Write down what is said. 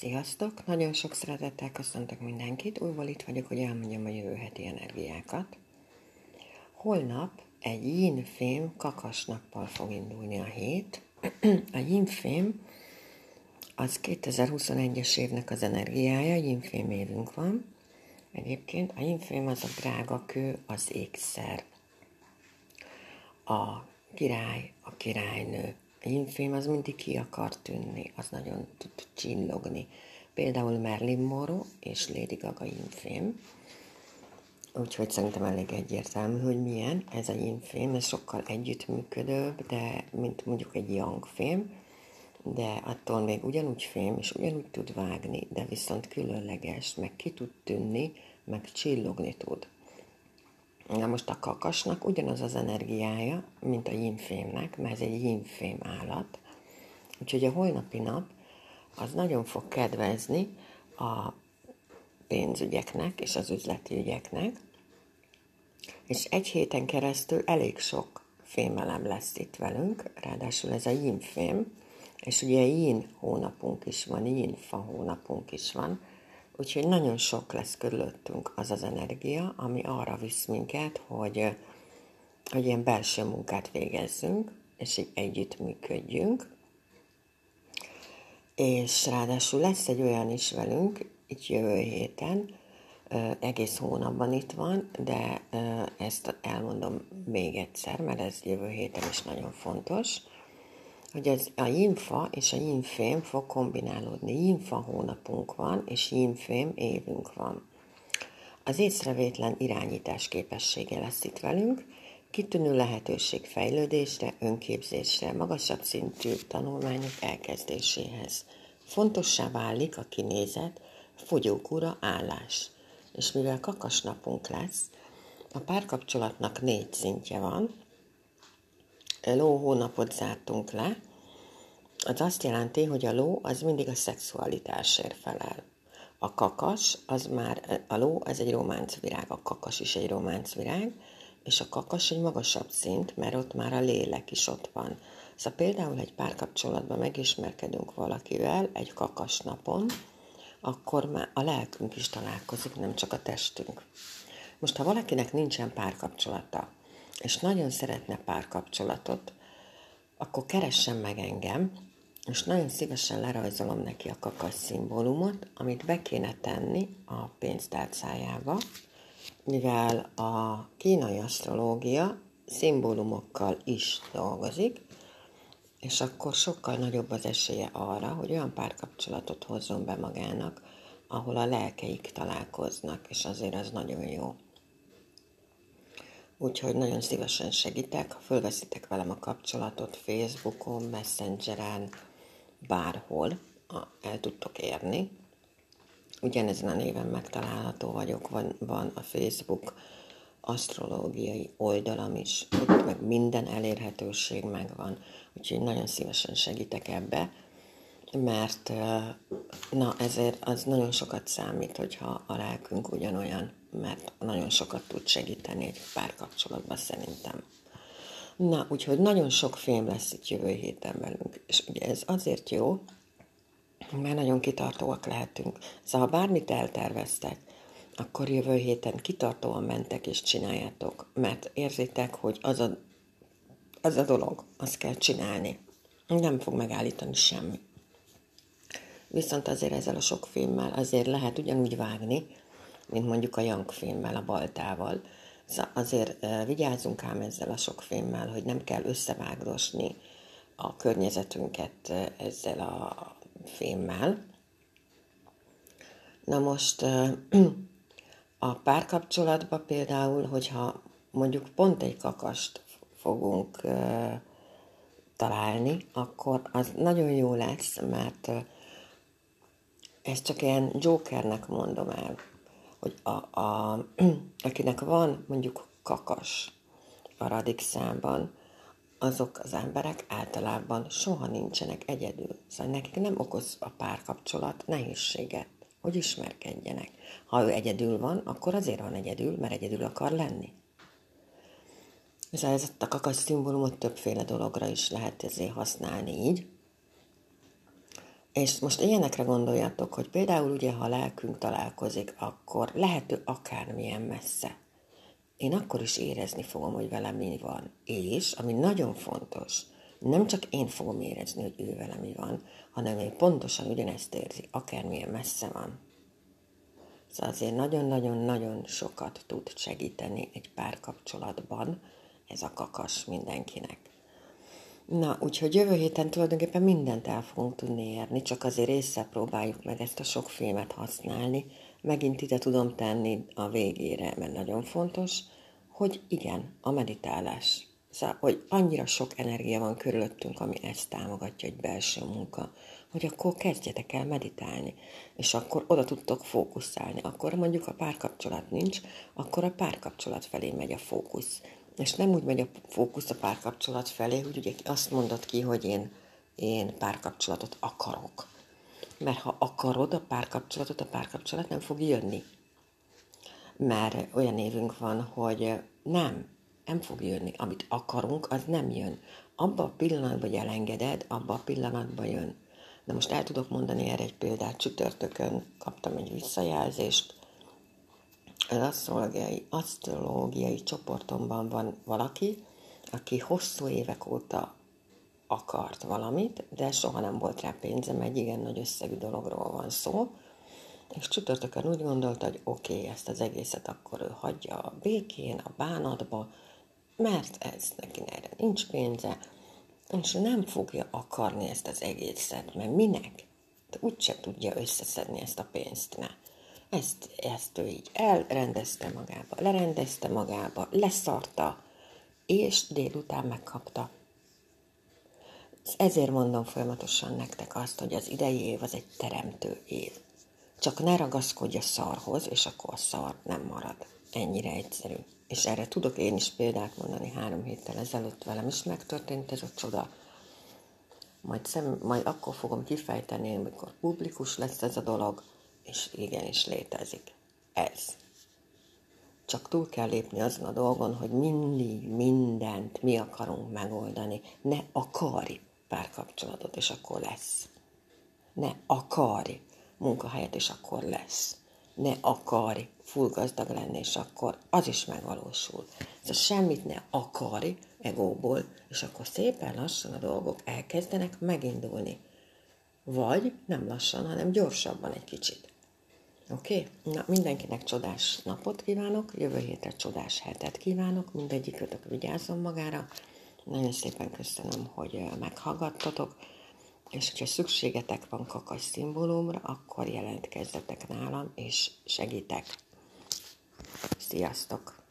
Sziasztok! Nagyon sok szeretettel köszöntök mindenkit. Újból itt vagyok, hogy elmondjam a jövő heti energiákat. Holnap egy yin fém kakasnappal fog indulni a hét. a yin fém az 2021-es évnek az energiája, yin fém évünk van. Egyébként a yin fém az a drága kő, az ékszer. A király, a királynő, infém az mindig ki akar tűnni, az nagyon tud csillogni. Például Merlin Monroe és Lady Gaga infém. Úgyhogy szerintem elég egyértelmű, hogy milyen ez a infém, ez sokkal együttműködőbb, de mint mondjuk egy young fém, de attól még ugyanúgy fém, és ugyanúgy tud vágni, de viszont különleges, meg ki tud tűnni, meg csillogni tud. Na most a kakasnak ugyanaz az energiája, mint a jimfémnek, mert ez egy jimfém állat. Úgyhogy a holnapi nap az nagyon fog kedvezni a pénzügyeknek és az üzleti ügyeknek, és egy héten keresztül elég sok fémelem lesz itt velünk, ráadásul ez a yin fém, és ugye yin hónapunk is van, yin fa hónapunk is van, Úgyhogy nagyon sok lesz körülöttünk az az energia, ami arra visz minket, hogy, hogy ilyen belső munkát végezzünk, és így együttműködjünk. És ráadásul lesz egy olyan is velünk, itt jövő héten, egész hónapban itt van, de ezt elmondom még egyszer, mert ez jövő héten is nagyon fontos hogy ez a jimfa és a jimfém fog kombinálódni. Jimfa hónapunk van, és jimfém évünk van. Az észrevétlen irányítás képessége lesz itt velünk, kitűnő lehetőség fejlődésre, önképzésre, magasabb szintű tanulmányok elkezdéséhez. Fontossá válik a kinézet, fogyókúra állás. És mivel kakasnapunk lesz, a párkapcsolatnak négy szintje van, ló hónapot zártunk le, az azt jelenti, hogy a ló az mindig a szexualitásért felel. A kakas, az már, a ló, ez egy románcvirág, a kakas is egy románcvirág, és a kakas egy magasabb szint, mert ott már a lélek is ott van. Szóval például egy párkapcsolatban megismerkedünk valakivel egy kakas napon, akkor már a lelkünk is találkozik, nem csak a testünk. Most, ha valakinek nincsen párkapcsolata, és nagyon szeretne párkapcsolatot, akkor keressen meg engem, és nagyon szívesen lerajzolom neki a kakas szimbólumot, amit be kéne tenni a pénztárcájába, mivel a kínai asztrológia szimbólumokkal is dolgozik, és akkor sokkal nagyobb az esélye arra, hogy olyan párkapcsolatot hozzon be magának, ahol a lelkeik találkoznak, és azért az nagyon jó. Úgyhogy nagyon szívesen segítek, ha fölveszitek velem a kapcsolatot Facebookon, Messengeren, bárhol el tudtok érni. Ugyanezen a néven megtalálható vagyok, van, van a Facebook asztrológiai oldalam is, ott meg minden elérhetőség megvan, úgyhogy nagyon szívesen segítek ebbe, mert na ezért az nagyon sokat számít, hogyha a lelkünk ugyanolyan, mert nagyon sokat tud segíteni egy párkapcsolatban szerintem. Na, úgyhogy nagyon sok film lesz itt jövő héten velünk. És ugye ez azért jó, mert nagyon kitartóak lehetünk. Szóval ha bármit elterveztek, akkor jövő héten kitartóan mentek és csináljátok, mert érzitek, hogy az a, az a dolog, azt kell csinálni. Nem fog megállítani semmi. Viszont azért ezzel a sok filmmel azért lehet ugyanúgy vágni, mint mondjuk a Young filmmel, a baltával Azért vigyázzunk ám ezzel a sok fémmel, hogy nem kell összevágdosni a környezetünket ezzel a fémmel. Na most a párkapcsolatban például, hogyha mondjuk pont egy kakast fogunk találni, akkor az nagyon jó lesz, mert ezt csak ilyen jokernek mondom el hogy a, a, akinek van mondjuk kakas a radik számban, azok az emberek általában soha nincsenek egyedül. Szóval nekik nem okoz a párkapcsolat nehézséget, hogy ismerkedjenek. Ha ő egyedül van, akkor azért van egyedül, mert egyedül akar lenni. Szóval ez a kakas szimbólumot többféle dologra is lehet ezért használni így. És most ilyenekre gondoljatok, hogy például ugye, ha a lelkünk találkozik, akkor lehető akármilyen messze. Én akkor is érezni fogom, hogy velem mi van. És, ami nagyon fontos, nem csak én fogom érezni, hogy ő velem mi van, hanem ő pontosan ugyanezt érzi, akármilyen messze van. Szóval azért nagyon-nagyon-nagyon sokat tud segíteni egy párkapcsolatban ez a kakas mindenkinek. Na, úgyhogy jövő héten tulajdonképpen mindent el fogunk tudni érni, csak azért észre próbáljuk meg ezt a sok filmet használni. Megint ide tudom tenni a végére, mert nagyon fontos, hogy igen, a meditálás. Szóval, hogy annyira sok energia van körülöttünk, ami ezt támogatja, egy belső munka, hogy akkor kezdjetek el meditálni, és akkor oda tudtok fókuszálni. Akkor mondjuk a párkapcsolat nincs, akkor a párkapcsolat felé megy a fókusz és nem úgy megy a fókusz a párkapcsolat felé, hogy ugye azt mondod ki, hogy én, én párkapcsolatot akarok. Mert ha akarod a párkapcsolatot, a párkapcsolat nem fog jönni. Mert olyan évünk van, hogy nem, nem fog jönni. Amit akarunk, az nem jön. Abba a pillanatban, hogy elengeded, abba a pillanatban jön. De most el tudok mondani erre egy példát. Csütörtökön kaptam egy visszajelzést, az asztrológiai, csoportomban van valaki, aki hosszú évek óta akart valamit, de soha nem volt rá pénzem, egy igen nagy összegű dologról van szó, és csütörtökön úgy gondolta, hogy oké, okay, ezt az egészet akkor ő hagyja a békén, a bánatba, mert ez neki erre nincs pénze, és nem fogja akarni ezt az egészet, mert minek? De úgyse tudja összeszedni ezt a pénzt, ne. Ezt, ezt ő így elrendezte magába, lerendezte magába, leszarta, és délután megkapta. Ezért mondom folyamatosan nektek azt, hogy az idei év az egy teremtő év. Csak ne ragaszkodj a szarhoz, és akkor a szar nem marad. Ennyire egyszerű. És erre tudok én is példát mondani három héttel ezelőtt velem is megtörtént ez a csoda. Majd, szem, majd akkor fogom kifejteni, amikor publikus lesz ez a dolog, és igenis létezik. Ez. Csak túl kell lépni azon a dolgon, hogy mindig mindent mi akarunk megoldani. Ne akarj párkapcsolatot, és akkor lesz. Ne akarj munkahelyet, és akkor lesz. Ne akarj full gazdag lenni, és akkor az is megvalósul. Szóval semmit ne akarj egóból, és akkor szépen lassan a dolgok elkezdenek megindulni. Vagy nem lassan, hanem gyorsabban egy kicsit. Oké? Okay? Na, mindenkinek csodás napot kívánok, jövő hétre csodás hetet kívánok, mindegyikötök vigyázzon magára. Nagyon szépen köszönöm, hogy meghallgattatok, és hogyha szükségetek van kakas szimbólumra, akkor jelentkezzetek nálam, és segítek. Sziasztok!